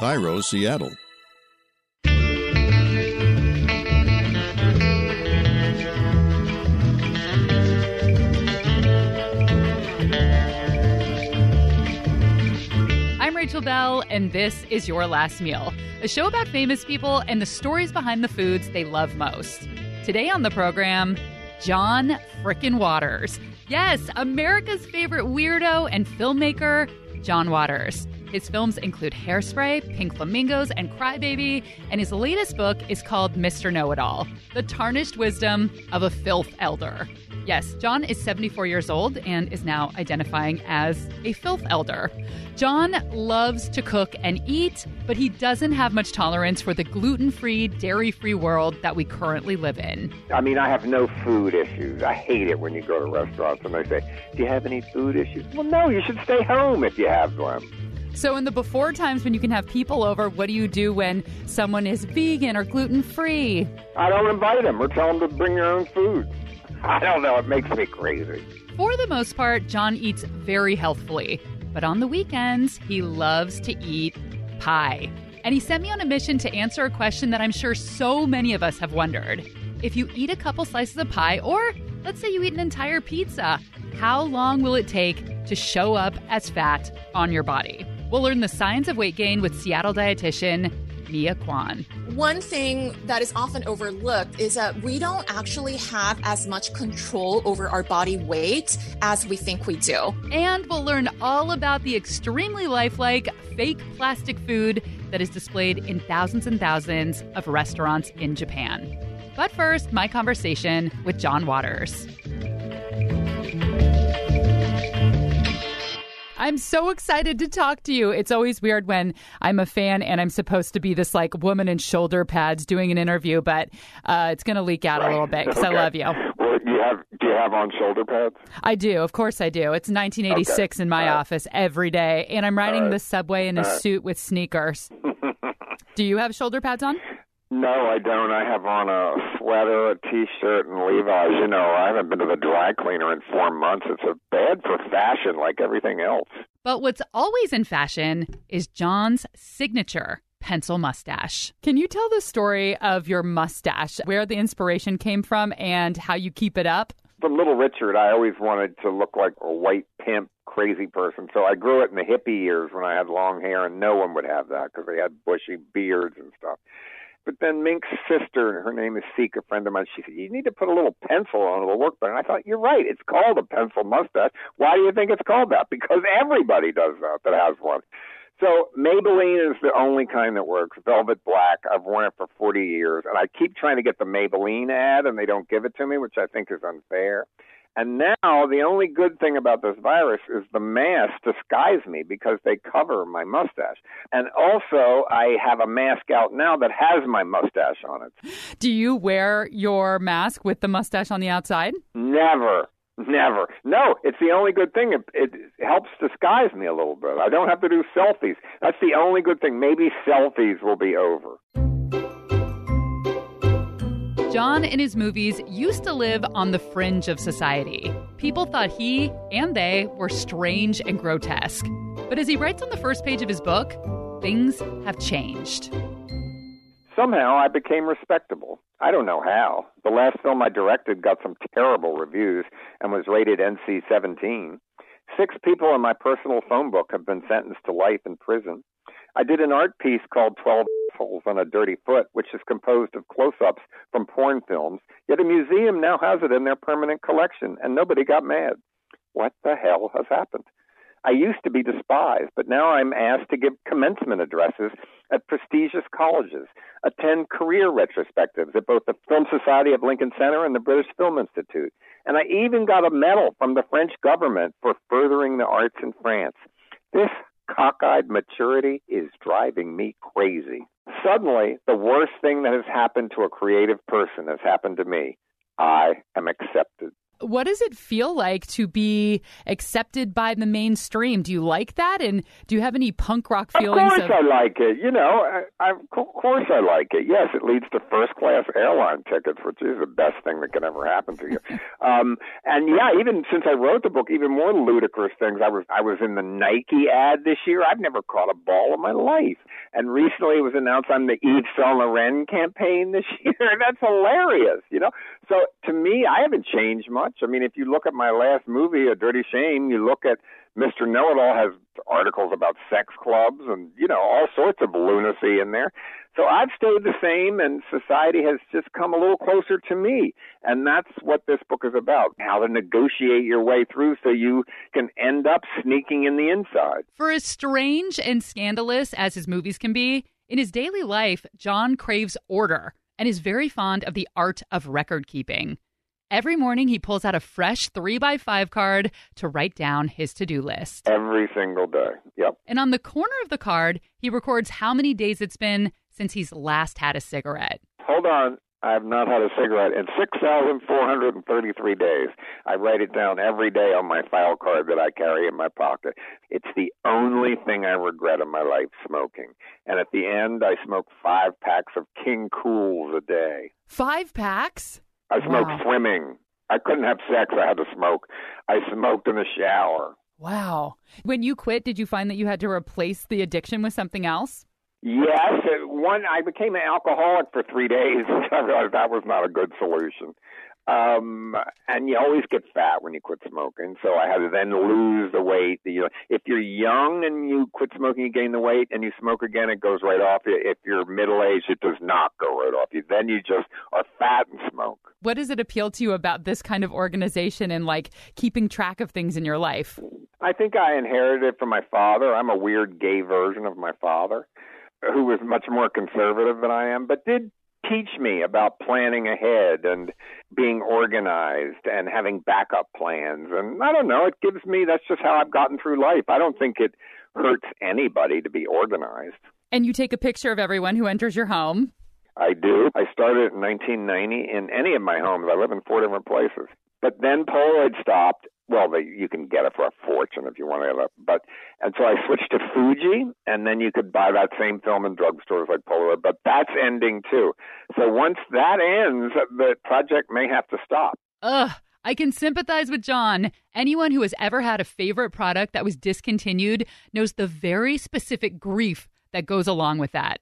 KIRO, Seattle. I'm Rachel Bell, and this is Your Last Meal, a show about famous people and the stories behind the foods they love most. Today on the program, John Frickin' Waters. Yes, America's favorite weirdo and filmmaker, John Waters. His films include Hairspray, Pink Flamingos, and Cry-Baby, and his latest book is called Mr. Know It All The Tarnished Wisdom of a Filth Elder. Yes, John is 74 years old and is now identifying as a filth elder. John loves to cook and eat, but he doesn't have much tolerance for the gluten free, dairy free world that we currently live in. I mean, I have no food issues. I hate it when you go to restaurants and they say, Do you have any food issues? Well, no, you should stay home if you have one. So, in the before times when you can have people over, what do you do when someone is vegan or gluten free? I don't invite them or tell them to bring their own food. I don't know. It makes me crazy. For the most part, John eats very healthfully, but on the weekends, he loves to eat pie. And he sent me on a mission to answer a question that I'm sure so many of us have wondered. If you eat a couple slices of pie, or let's say you eat an entire pizza, how long will it take to show up as fat on your body? We'll learn the science of weight gain with Seattle dietitian Mya Kwon. One thing that is often overlooked is that we don't actually have as much control over our body weight as we think we do. And we'll learn all about the extremely lifelike fake plastic food that is displayed in thousands and thousands of restaurants in Japan. But first, my conversation with John Waters. I'm so excited to talk to you. It's always weird when I'm a fan and I'm supposed to be this like woman in shoulder pads doing an interview, but uh, it's going to leak out Right. a little bit because Okay. I love you. Well, do you have do you have on shoulder pads? I do, of course I do. It's 1986 Okay. in my right. office every day, and I'm riding right. the subway in a suit with sneakers. do you have shoulder pads on? No, I don't. I have on a sweater, a t-shirt, and Levi's. You know, I haven't been to the dry cleaner in four months. It's a bad for fashion, like everything else. But what's always in fashion is John's signature pencil mustache. Can you tell the story of your mustache, where the inspiration came from, and how you keep it up? From Little Richard, I always wanted to look like a white pimp, crazy person. So I grew it in the hippie years when I had long hair, and no one would have that because they had bushy beards and stuff. But then Mink's sister, her name is Seek, a friend of mine, she said, You need to put a little pencil on it'll work. And I thought, You're right, it's called a pencil mustache. Why do you think it's called that? Because everybody does that that has one. So Maybelline is the only kind that works. Velvet black. I've worn it for 40 years, and I keep trying to get the Maybelline ad, and they don't give it to me, which I think is unfair. And now the only good thing about this virus is the mask disguise me because they cover my mustache. And also, I have a mask out now that has my mustache on it. Do you wear your mask with the mustache on the outside? Never. Never. No, it's the only good thing. It, it helps disguise me a little bit. I don't have to do selfies. That's the only good thing. Maybe selfies will be over. John in his movies used to live on the fringe of society. People thought he and they were strange and grotesque. But as he writes on the first page of his book, things have changed. Somehow I became respectable. I don't know how. The last film I directed got some terrible reviews and was rated NC 17. Six people in my personal phone book have been sentenced to life in prison. I did an art piece called 12 Holes on a Dirty Foot, which is composed of close ups from porn films, yet a museum now has it in their permanent collection, and nobody got mad. What the hell has happened? I used to be despised, but now I'm asked to give commencement addresses at prestigious colleges, attend career retrospectives at both the Film Society of Lincoln Center and the British Film Institute. And I even got a medal from the French government for furthering the arts in France. This cockeyed maturity is driving me crazy. Suddenly, the worst thing that has happened to a creative person has happened to me. I am accepted. What does it feel like to be accepted by the mainstream? Do you like that? And do you have any punk rock feelings? Of course, of- I like it. You know, I, I, of course I like it. Yes, it leads to first class airline tickets, which is the best thing that can ever happen to you. um, and yeah, even since I wrote the book, even more ludicrous things. I was I was in the Nike ad this year. I've never caught a ball in my life. And recently it was announced I'm the Yves Saint Laurent campaign this year. That's hilarious, you know. So to me, I haven't changed much. I mean, if you look at my last movie, A Dirty Shame, you look at Mr. Know It All has articles about sex clubs and you know all sorts of lunacy in there. So I've stayed the same, and society has just come a little closer to me, and that's what this book is about: how to negotiate your way through so you can end up sneaking in the inside. For as strange and scandalous as his movies can be, in his daily life, John craves order and is very fond of the art of record keeping. Every morning, he pulls out a fresh three by five card to write down his to do list. Every single day. Yep. And on the corner of the card, he records how many days it's been since he's last had a cigarette. Hold on. I have not had a cigarette in 6,433 days. I write it down every day on my file card that I carry in my pocket. It's the only thing I regret in my life smoking. And at the end, I smoke five packs of King Kools a day. Five packs? I smoked Wow. swimming. I couldn't have sex. I had to smoke. I smoked in the shower. Wow. When you quit, did you find that you had to replace the addiction with something else? Yes, one. I became an alcoholic for three days. I realized that was not a good solution. Um, and you always get fat when you quit smoking. So I had to then lose the weight. You know, if you're young and you quit smoking, you gain the weight, and you smoke again, it goes right off you. If you're middle aged, it does not go right off you. Then you just are fat and smoke. What does it appeal to you about this kind of organization and like keeping track of things in your life? I think I inherited it from my father. I'm a weird gay version of my father, who was much more conservative than I am, but did teach me about planning ahead and being organized and having backup plans. And I don't know, it gives me that's just how I've gotten through life. I don't think it hurts anybody to be organized. And you take a picture of everyone who enters your home. I do. I started in 1990 in any of my homes. I live in four different places. But then Polaroid stopped. Well, they, you can get it for a fortune if you want to. But and so I switched to Fuji, and then you could buy that same film in drugstores like Polaroid. But that's ending too. So once that ends, the project may have to stop. Ugh. I can sympathize with John. Anyone who has ever had a favorite product that was discontinued knows the very specific grief that goes along with that.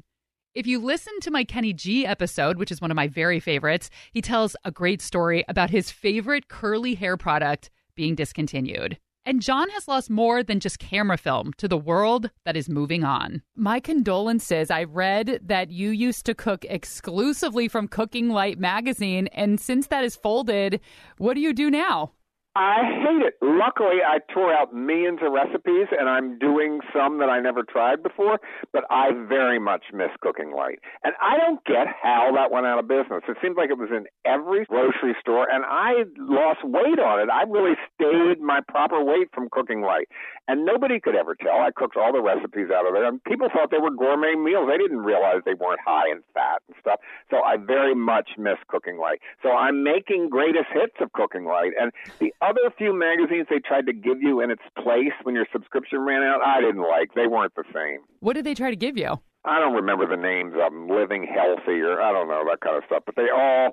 If you listen to my Kenny G episode, which is one of my very favorites, he tells a great story about his favorite curly hair product being discontinued. And John has lost more than just camera film to the world that is moving on. My condolences. I read that you used to cook exclusively from Cooking Light magazine, and since that is folded, what do you do now? I hate it. Luckily, I tore out millions of recipes, and I'm doing some that I never tried before. But I very much miss Cooking Light, and I don't get how that went out of business. It seems like it was in every grocery store, and I lost weight on it. I really stayed my proper weight from Cooking Light, and nobody could ever tell. I cooked all the recipes out of there, and people thought they were gourmet meals. They didn't realize they weren't high in fat and stuff. So I very much miss Cooking Light. So I'm making greatest hits of Cooking Light, and the other few magazines they tried to give you in its place when your subscription ran out, I didn't like. They weren't the same. What did they try to give you? I don't remember the names of them, Living Healthy or I don't know, that kind of stuff. But they all,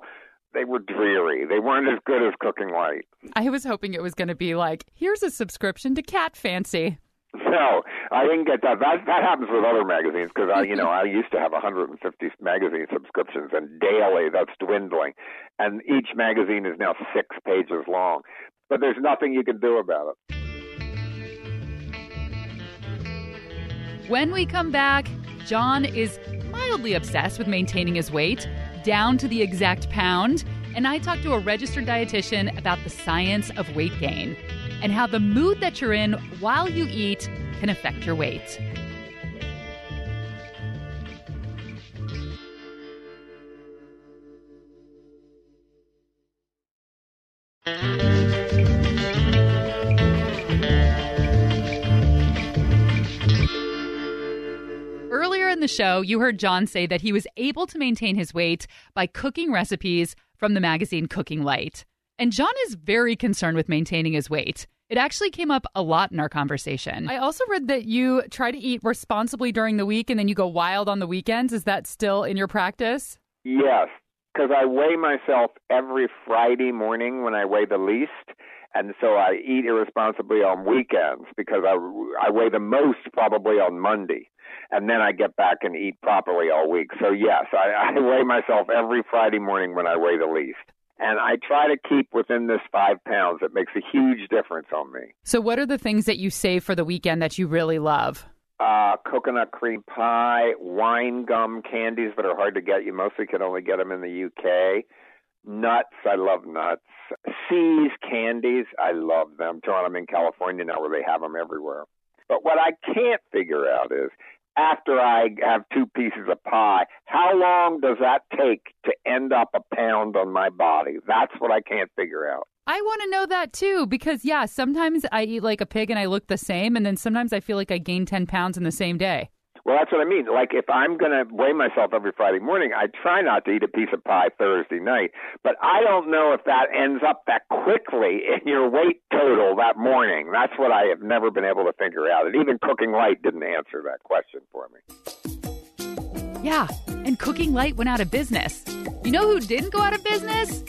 they were dreary. They weren't as good as Cooking Light. I was hoping it was going to be like, here's a subscription to Cat Fancy. No, I didn't get that. That that happens with other magazines because I, you know, I used to have 150 magazine subscriptions, and daily that's dwindling, and each magazine is now six pages long. But there's nothing you can do about it. When we come back, John is mildly obsessed with maintaining his weight, down to the exact pound, and I talk to a registered dietitian about the science of weight gain and how the mood that you're in while you eat can affect your weight. Earlier in the show, you heard John say that he was able to maintain his weight by cooking recipes from the magazine Cooking Light. And John is very concerned with maintaining his weight. It actually came up a lot in our conversation. I also read that you try to eat responsibly during the week and then you go wild on the weekends. Is that still in your practice? Yes, because I weigh myself every Friday morning when I weigh the least. And so I eat irresponsibly on weekends because I, I weigh the most probably on Monday. And then I get back and eat properly all week. So, yes, I, I weigh myself every Friday morning when I weigh the least and I try to keep within this five pounds. It makes a huge difference on me. So, what are the things that you save for the weekend that you really love? Uh, coconut cream pie, wine gum candies that are hard to get. You mostly can only get them in the UK. Nuts, I love nuts. See's candies, I love them. I'm in California now where they have them everywhere. But what I can't figure out is after I have two pieces of pie, how long does that take to end up a pound on my body? That's what I can't figure out. I want to know that too because, yeah, sometimes I eat like a pig and I look the same, and then sometimes I feel like I gain 10 pounds in the same day. Well, that's what I mean. Like if I'm going to weigh myself every Friday morning, I try not to eat a piece of pie Thursday night. But I don't know if that ends up that quickly in your weight total that morning. That's what I have never been able to figure out. And even Cooking Light didn't answer that question for me. Yeah, and Cooking Light went out of business. You know who didn't go out of business?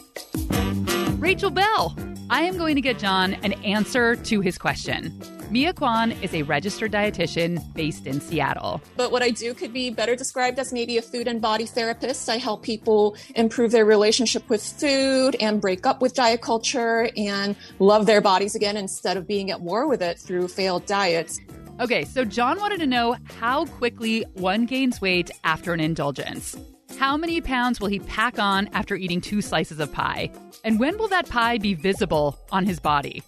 Rachel Bell. I am going to get John an answer to his question. Mya Kwon is a registered dietitian based in Seattle. But what I do could be better described as maybe a food and body therapist. I help people improve their relationship with food and break up with diet culture and love their bodies again instead of being at war with it through failed diets. Okay, so John wanted to know how quickly one gains weight after an indulgence. How many pounds will he pack on after eating two slices of pie? And when will that pie be visible on his body?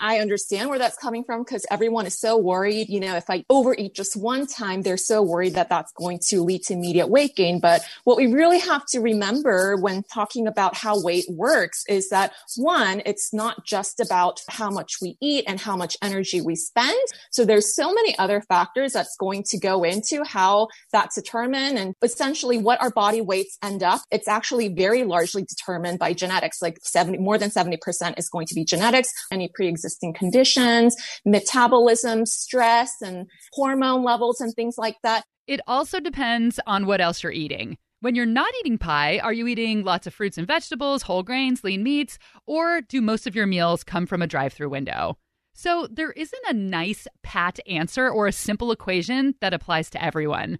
I understand where that's coming from because everyone is so worried. You know, if I overeat just one time, they're so worried that that's going to lead to immediate weight gain. But what we really have to remember when talking about how weight works is that one, it's not just about how much we eat and how much energy we spend. So there's so many other factors that's going to go into how that's determined and essentially what our body weights end up. It's actually very largely determined by genetics, like 70, more than 70% is going to be genetics, any pre-existing existing conditions, metabolism, stress, and hormone levels, and things like that. It also depends on what else you're eating. When you're not eating pie, are you eating lots of fruits and vegetables, whole grains, lean meats, or do most of your meals come from a drive through window? So there isn't a nice, pat answer or a simple equation that applies to everyone,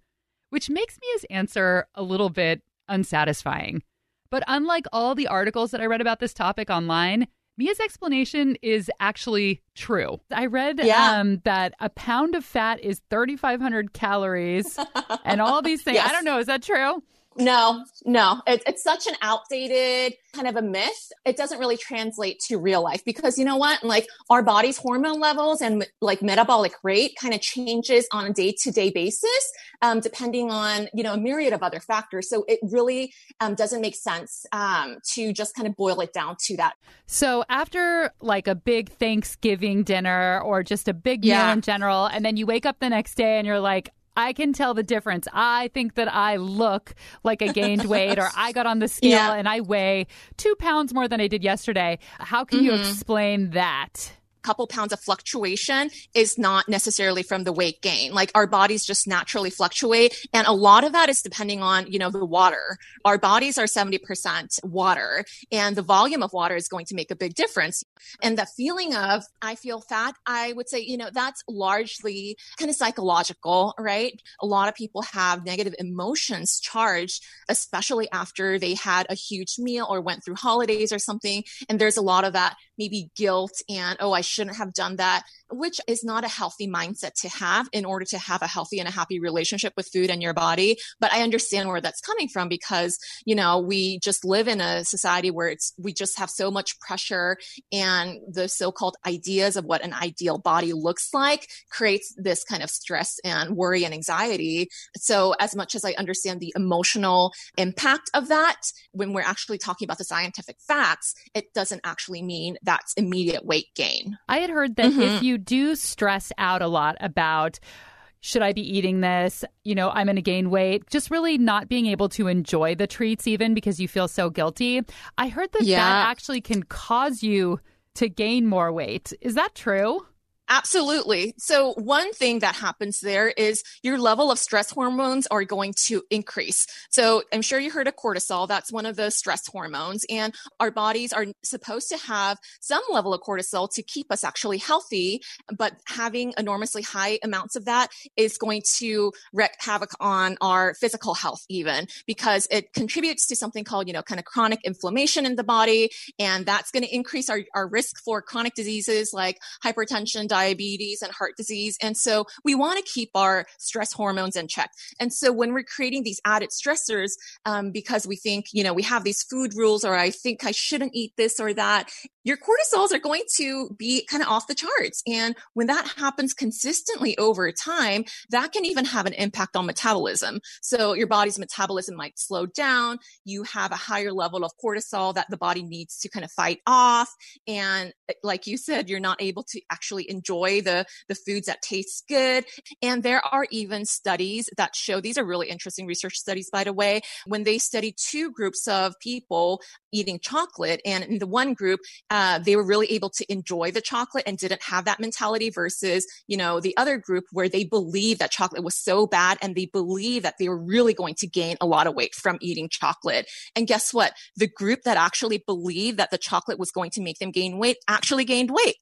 which makes Mya's answer a little bit unsatisfying. But unlike all the articles that I read about this topic online, Mya's explanation is actually true. I read yeah. um, that a pound of fat is 3,500 calories and all these things. Yes. I don't know. Is that true? No, no. It, it's such an outdated kind of a myth. It doesn't really translate to real life because you know what? Like our body's hormone levels and like metabolic rate kind of changes on a day to day basis, um, depending on, you know, a myriad of other factors. So it really um, doesn't make sense um, to just kind of boil it down to that. So after like a big Thanksgiving dinner or just a big yeah. meal in general, and then you wake up the next day and you're like, I can tell the difference. I think that I look like I gained weight or I got on the scale yeah. and I weigh two pounds more than I did yesterday. How can mm-hmm. you explain that? Couple pounds of fluctuation is not necessarily from the weight gain. Like our bodies just naturally fluctuate. And a lot of that is depending on, you know, the water. Our bodies are 70% water and the volume of water is going to make a big difference. And the feeling of, I feel fat, I would say, you know, that's largely kind of psychological, right? A lot of people have negative emotions charged, especially after they had a huge meal or went through holidays or something. And there's a lot of that maybe guilt and, oh, I shouldn't have done that, which is not a healthy mindset to have in order to have a healthy and a happy relationship with food and your body. But I understand where that's coming from because, you know, we just live in a society where it's, we just have so much pressure and the so-called ideas of what an ideal body looks like creates this kind of stress and worry and anxiety. So as much as I understand the emotional impact of that, when we're actually talking about the scientific facts, it doesn't actually mean that's immediate weight gain. I had heard that mm-hmm. if you do stress out a lot about should I be eating this? You know, I'm going to gain weight. Just really not being able to enjoy the treats, even because you feel so guilty. I heard that Yeah. that actually can cause you to gain more weight. Is that true? Absolutely. So, one thing that happens there is your level of stress hormones are going to increase. So, I'm sure you heard of cortisol. That's one of the stress hormones. And our bodies are supposed to have some level of cortisol to keep us actually healthy. But having enormously high amounts of that is going to wreak havoc on our physical health, even because it contributes to something called, you know, kind of chronic inflammation in the body. And that's going to increase our, our risk for chronic diseases like hypertension, diabetes, and heart disease. And so we want to keep our stress hormones in check. And so when we're creating these added stressors, um, because we think, you know, we have these food rules, or I think I shouldn't eat this or that, your cortisols are going to be kind of off the charts. And when that happens consistently over time, that can even have an impact on metabolism. So your body's metabolism might slow down. You have a higher level of cortisol that the body needs to kind of fight off. And like you said, you're not able to actually enjoy the, the foods that taste good. And there are even studies that show these are really interesting research studies, by the way, when they studied two groups of people eating chocolate. And in the one group, uh, they were really able to enjoy the chocolate and didn't have that mentality versus, you know, the other group where they believed that chocolate was so bad and they believed that they were really going to gain a lot of weight from eating chocolate. And guess what? The group that actually believed that the chocolate was going to make them gain weight actually gained weight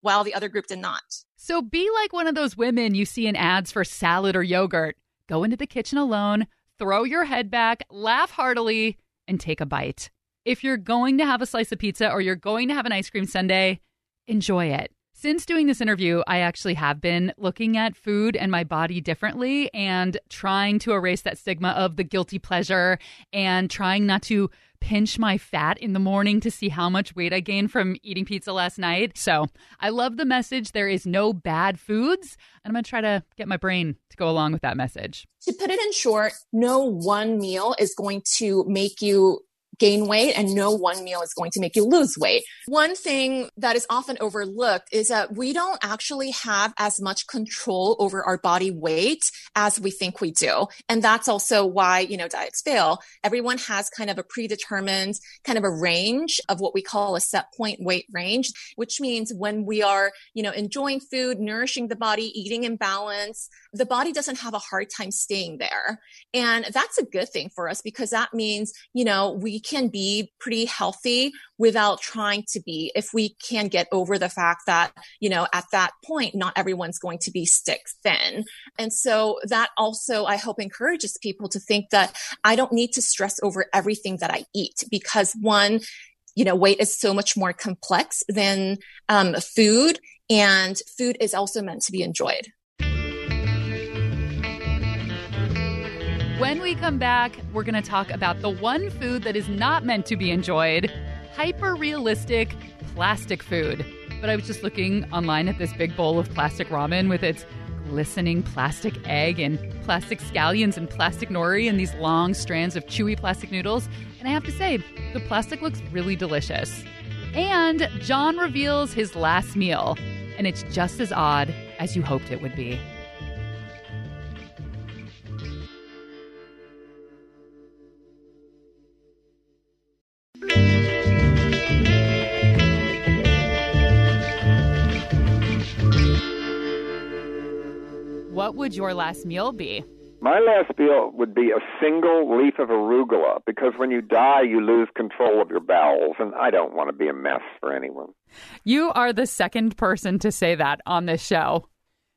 while the other group did not. So be like one of those women you see in ads for salad or yogurt. Go into the kitchen alone, throw your head back, laugh heartily, and take a bite. If you're going to have a slice of pizza or you're going to have an ice cream sundae, enjoy it. Since doing this interview, I actually have been looking at food and my body differently and trying to erase that stigma of the guilty pleasure and trying not to pinch my fat in the morning to see how much weight I gained from eating pizza last night. So I love the message there is no bad foods. And I'm going to try to get my brain to go along with that message. To put it in short, no one meal is going to make you gain weight and no one meal is going to make you lose weight. One thing that is often overlooked is that we don't actually have as much control over our body weight as we think we do. And that's also why, you know, diets fail. Everyone has kind of a predetermined kind of a range of what we call a set point weight range, which means when we are, you know, enjoying food, nourishing the body, eating in balance, the body doesn't have a hard time staying there. And that's a good thing for us because that means, you know, we can be pretty healthy without trying to be if we can get over the fact that, you know, at that point, not everyone's going to be stick thin. And so that also, I hope, encourages people to think that I don't need to stress over everything that I eat because one, you know, weight is so much more complex than um, food, and food is also meant to be enjoyed. When we come back, we're going to talk about the one food that is not meant to be enjoyed hyper realistic plastic food. But I was just looking online at this big bowl of plastic ramen with its glistening plastic egg and plastic scallions and plastic nori and these long strands of chewy plastic noodles. And I have to say, the plastic looks really delicious. And John reveals his last meal, and it's just as odd as you hoped it would be. What would your last meal be? My last meal would be a single leaf of arugula because when you die, you lose control of your bowels, and I don't want to be a mess for anyone. You are the second person to say that on this show.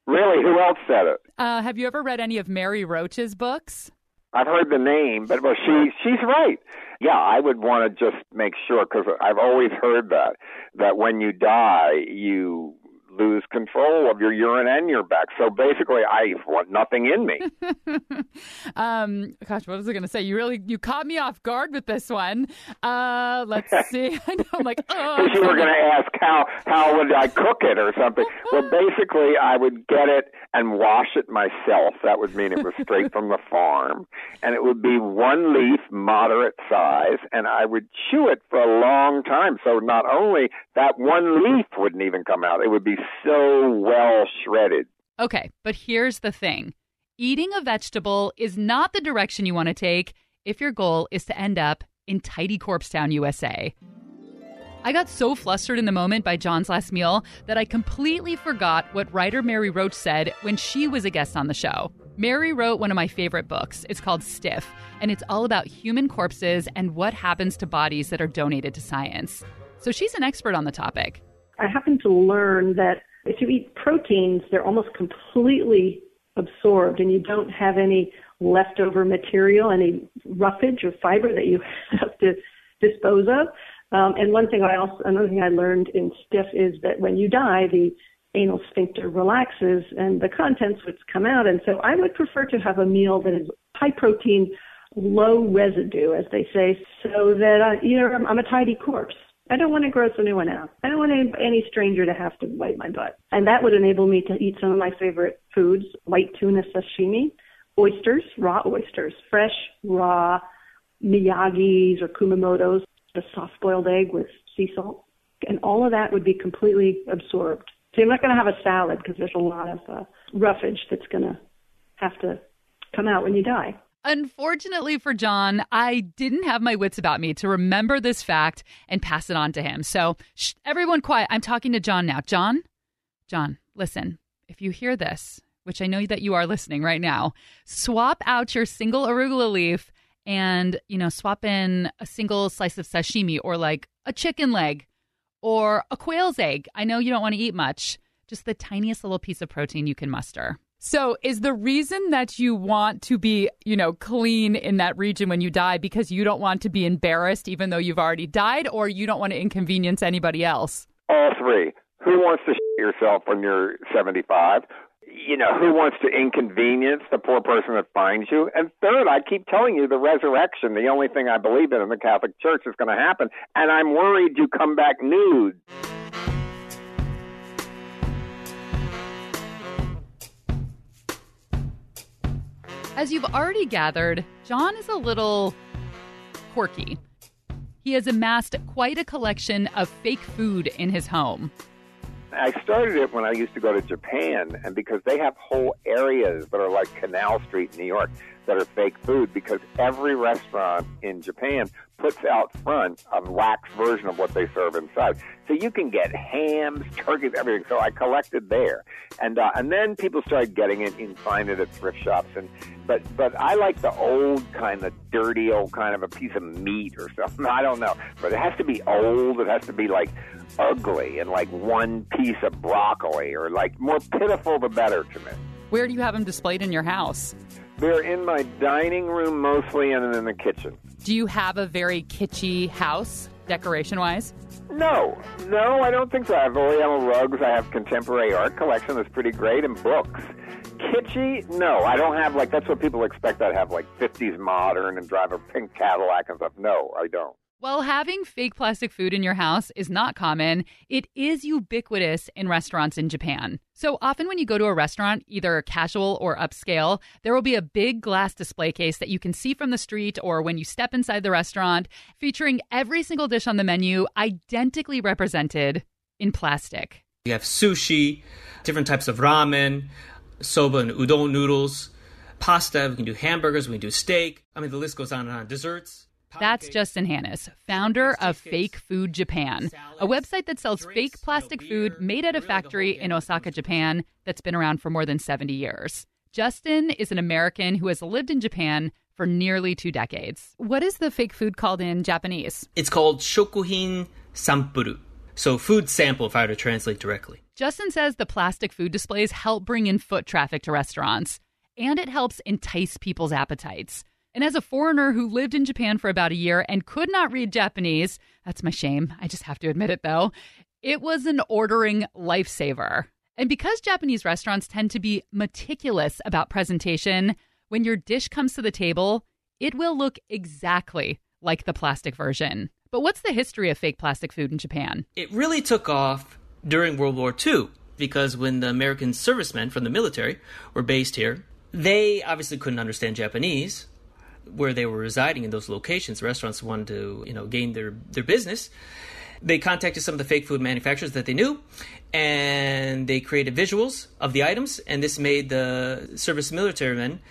Really, who else said it? Uh, have you ever read any of Mary Roach's books? I've heard the name, but well, she she's right. Yeah, I would want to just make sure because I've always heard that that when you die, you lose control of your urine and your back. So basically, I want nothing in me. um, gosh, what was I going to say? You really you caught me off guard with this one. Uh, let's see. I know. I'm like, oh, Because you were going to ask how how would I cook it or something. Well, basically, I would get it and wash it myself. That would mean it was straight from the farm, and it would be one leaf, moderate size, and I would chew it for a long time. So not only that one leaf wouldn't even come out, it would be so well shredded. Okay, but here's the thing eating a vegetable is not the direction you want to take if your goal is to end up in tidy Corpse Town, USA. I got so flustered in the moment by John's last meal that I completely forgot what writer Mary Roach said when she was a guest on the show. Mary wrote one of my favorite books. It's called Stiff, and it's all about human corpses and what happens to bodies that are donated to science. So she's an expert on the topic. I happened to learn that if you eat proteins, they're almost completely absorbed and you don't have any leftover material, any roughage or fiber that you have to dispose of. Um, and one thing I also, another thing I learned in stiff is that when you die, the anal sphincter relaxes and the contents would come out. And so I would prefer to have a meal that is high protein, low residue, as they say, so that I, you know, I'm, I'm a tidy corpse. I don't want to gross anyone out. I don't want any, any stranger to have to wipe my butt. And that would enable me to eat some of my favorite foods, white tuna sashimi, oysters, raw oysters, fresh, raw, Miyagi's or Kumamoto's, a soft boiled egg with sea salt. And all of that would be completely absorbed. So you're not going to have a salad because there's a lot of uh, roughage that's going to have to come out when you die. Unfortunately for John, I didn't have my wits about me to remember this fact and pass it on to him. So, shh, everyone quiet. I'm talking to John now. John? John, listen. If you hear this, which I know that you are listening right now, swap out your single arugula leaf and, you know, swap in a single slice of sashimi or like a chicken leg or a quail's egg. I know you don't want to eat much, just the tiniest little piece of protein you can muster. So, is the reason that you want to be, you know, clean in that region when you die because you don't want to be embarrassed even though you've already died or you don't want to inconvenience anybody else? All three. Who wants to shit yourself when you're 75? You know, who wants to inconvenience the poor person that finds you? And third, I keep telling you the resurrection, the only thing I believe in in the Catholic Church is going to happen. And I'm worried you come back nude. As you've already gathered, John is a little quirky. He has amassed quite a collection of fake food in his home. I started it when I used to go to Japan, and because they have whole areas that are like Canal Street, New York, that are fake food, because every restaurant in Japan puts out front a wax version of what they serve inside. So you can get hams, turkeys, everything. So I collected there, and uh, and then people started getting it and find it at thrift shops. And but but I like the old kind of dirty old kind of a piece of meat or something. I don't know, but it has to be old. It has to be like ugly and like one piece of broccoli or like more pitiful the better to me. Where do you have them displayed in your house? They're in my dining room mostly and in the kitchen. Do you have a very kitschy house, decoration wise? No, no, I don't think so. I have Oriental rugs. I have contemporary art collection that's pretty great and books. Kitschy? No, I don't have like that's what people expect. I'd have like 50s modern and drive a pink Cadillac and stuff. No, I don't. While having fake plastic food in your house is not common, it is ubiquitous in restaurants in Japan. So often, when you go to a restaurant, either casual or upscale, there will be a big glass display case that you can see from the street or when you step inside the restaurant, featuring every single dish on the menu identically represented in plastic. You have sushi, different types of ramen, soba and udon noodles, pasta, we can do hamburgers, we can do steak. I mean, the list goes on and on. Desserts. That's Justin Hannes, founder of Fake Food Japan, a website that sells fake plastic food made at a factory in Osaka, Japan, that's been around for more than 70 years. Justin is an American who has lived in Japan for nearly two decades. What is the fake food called in Japanese? It's called shokuhin sampuru. So, food sample, if I were to translate directly. Justin says the plastic food displays help bring in foot traffic to restaurants, and it helps entice people's appetites. And as a foreigner who lived in Japan for about a year and could not read Japanese, that's my shame. I just have to admit it though. It was an ordering lifesaver. And because Japanese restaurants tend to be meticulous about presentation, when your dish comes to the table, it will look exactly like the plastic version. But what's the history of fake plastic food in Japan? It really took off during World War II because when the American servicemen from the military were based here, they obviously couldn't understand Japanese where they were residing in those locations, restaurants wanted to, you know, gain their, their business. They contacted some of the fake food manufacturers that they knew, and they created visuals of the items, and this made the service military men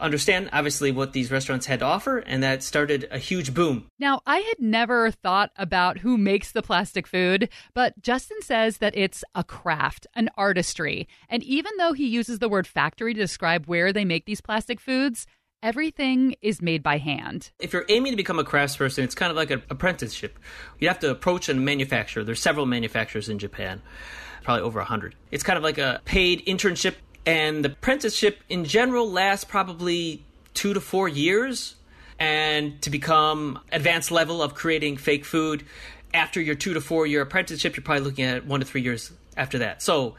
understand obviously what these restaurants had to offer and that started a huge boom. Now, I had never thought about who makes the plastic food, but Justin says that it's a craft, an artistry. And even though he uses the word factory to describe where they make these plastic foods, everything is made by hand. If you're aiming to become a craftsperson, it's kind of like an apprenticeship. You have to approach a manufacturer. There's several manufacturers in Japan, probably over 100. It's kind of like a paid internship and the apprenticeship in general lasts probably two to four years. And to become advanced level of creating fake food, after your two to four year apprenticeship, you're probably looking at one to three years after that. So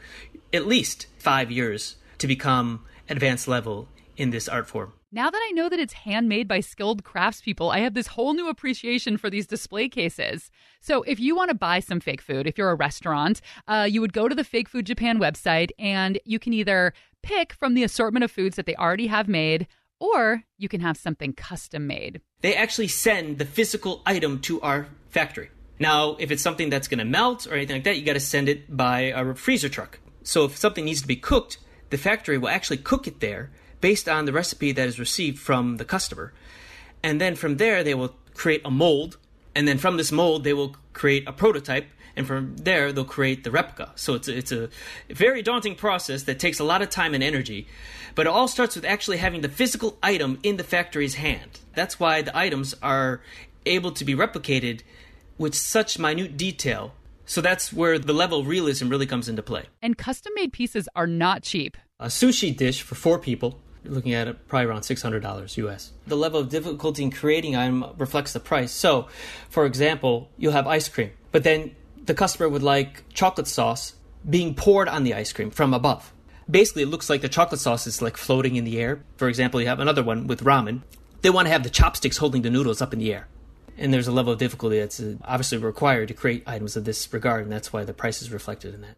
at least five years to become advanced level in this art form. Now that I know that it's handmade by skilled craftspeople, I have this whole new appreciation for these display cases. So, if you want to buy some fake food, if you're a restaurant, uh, you would go to the Fake Food Japan website and you can either pick from the assortment of foods that they already have made, or you can have something custom made. They actually send the physical item to our factory. Now, if it's something that's going to melt or anything like that, you got to send it by a freezer truck. So, if something needs to be cooked, the factory will actually cook it there based on the recipe that is received from the customer. And then from there, they will create a mold. And then from this mold, they will create a prototype. And from there, they'll create the replica. So it's a, it's a very daunting process that takes a lot of time and energy. But it all starts with actually having the physical item in the factory's hand. That's why the items are able to be replicated with such minute detail. So that's where the level of realism really comes into play. And custom made pieces are not cheap. A sushi dish for four people looking at it probably around $600 US. The level of difficulty in creating item reflects the price. So, for example, you'll have ice cream, but then the customer would like chocolate sauce being poured on the ice cream from above. Basically, it looks like the chocolate sauce is like floating in the air. For example, you have another one with ramen. They want to have the chopsticks holding the noodles up in the air. And there's a level of difficulty that's uh, obviously required to create items of this regard, and that's why the price is reflected in that.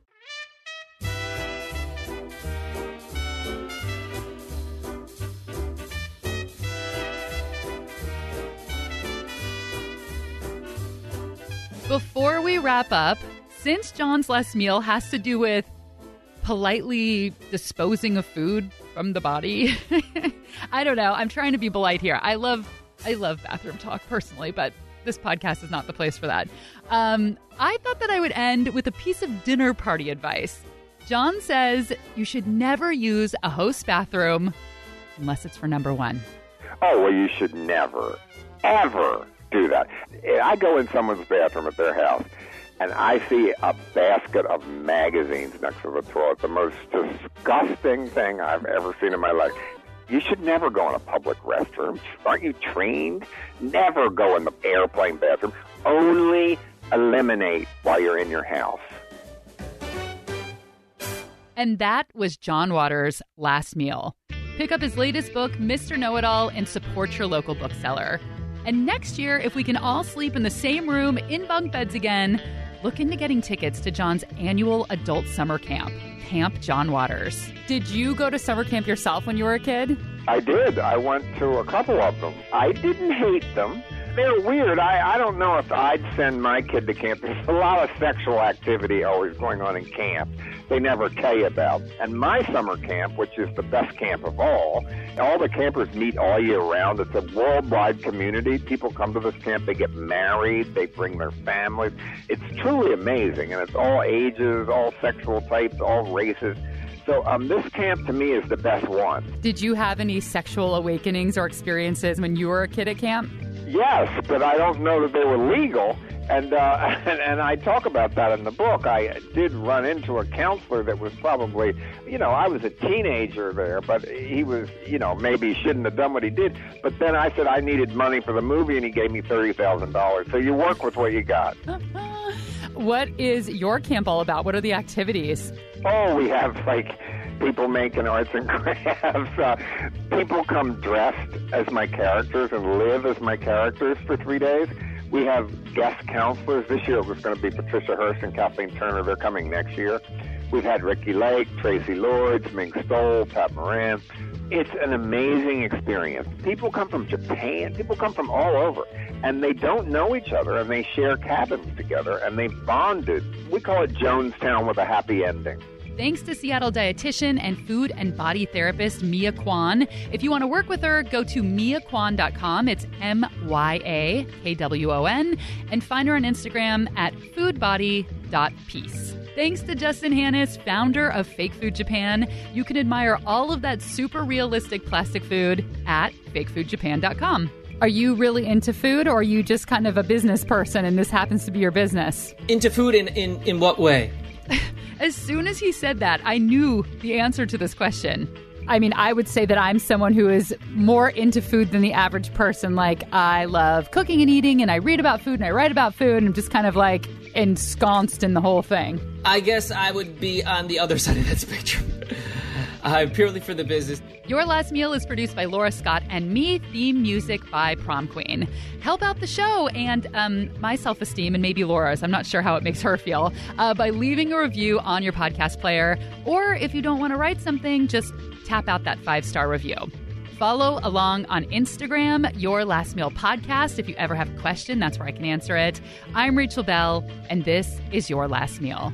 Before we wrap up, since John's last meal has to do with politely disposing of food from the body, I don't know. I'm trying to be polite here. I love I love bathroom talk personally, but this podcast is not the place for that. Um, I thought that I would end with a piece of dinner party advice. John says you should never use a host bathroom unless it's for number one. Oh, well, you should never, ever do that. I go in someone's bathroom at their house and I see a basket of magazines next to the toilet. The most disgusting thing I've ever seen in my life. You should never go in a public restroom. Aren't you trained? Never go in the airplane bathroom. Only eliminate while you're in your house. And that was John Waters' last meal. Pick up his latest book, Mr. Know It All, and support your local bookseller. And next year, if we can all sleep in the same room in bunk beds again, look into getting tickets to John's annual adult summer camp, Camp John Waters. Did you go to summer camp yourself when you were a kid? I did. I went to a couple of them. I didn't hate them they're weird. I, I don't know if I'd send my kid to camp. There's a lot of sexual activity always going on in camp they never tell you about. And my summer camp, which is the best camp of all, all the campers meet all year round. It's a worldwide community. People come to this camp, they get married, they bring their families. It's truly amazing, and it's all ages, all sexual types, all races. So um, this camp to me is the best one. Did you have any sexual awakenings or experiences when you were a kid at camp? Yes, but I don't know that they were legal. And, uh, and and I talk about that in the book. I did run into a counselor that was probably, you know, I was a teenager there, but he was, you know, maybe he shouldn't have done what he did. But then I said I needed money for the movie, and he gave me thirty thousand dollars. So you work with what you got. what is your camp all about? What are the activities? Oh, we have like people making arts and crafts. Uh, people come dressed as my characters and live as my characters for three days. We have guest counselors. This year it was going to be Patricia Hearst and Kathleen Turner. They're coming next year. We've had Ricki Lake, Traci Lords, Mink Stole, Pat Moran. It's an amazing experience. People come from Japan, people come from all over, and they don't know each other, and they share cabins together, and they bonded. We call it Jonestown with a happy ending. Thanks to Seattle dietitian and food and body therapist Mya Kwon. If you want to work with her, go to myakwon.com. It's M Y A K W O N. And find her on Instagram at foodbody.peace. Thanks to Justin Hannis, founder of Fake Food Japan. You can admire all of that super realistic plastic food at fakefoodjapan.com. Are you really into food or are you just kind of a business person and this happens to be your business? Into food in, in, in what way? as soon as he said that, I knew the answer to this question. I mean, I would say that I'm someone who is more into food than the average person. Like, I love cooking and eating, and I read about food and I write about food, and I'm just kind of like ensconced in the whole thing. I guess I would be on the other side of that spectrum. I'm purely for the business. Your Last Meal is produced by Laura Scott and me, theme music by Prom Queen. Help out the show and um, my self esteem and maybe Laura's, I'm not sure how it makes her feel, uh, by leaving a review on your podcast player. Or if you don't want to write something, just tap out that five star review. Follow along on Instagram, Your Last Meal Podcast. If you ever have a question, that's where I can answer it. I'm Rachel Bell, and this is Your Last Meal.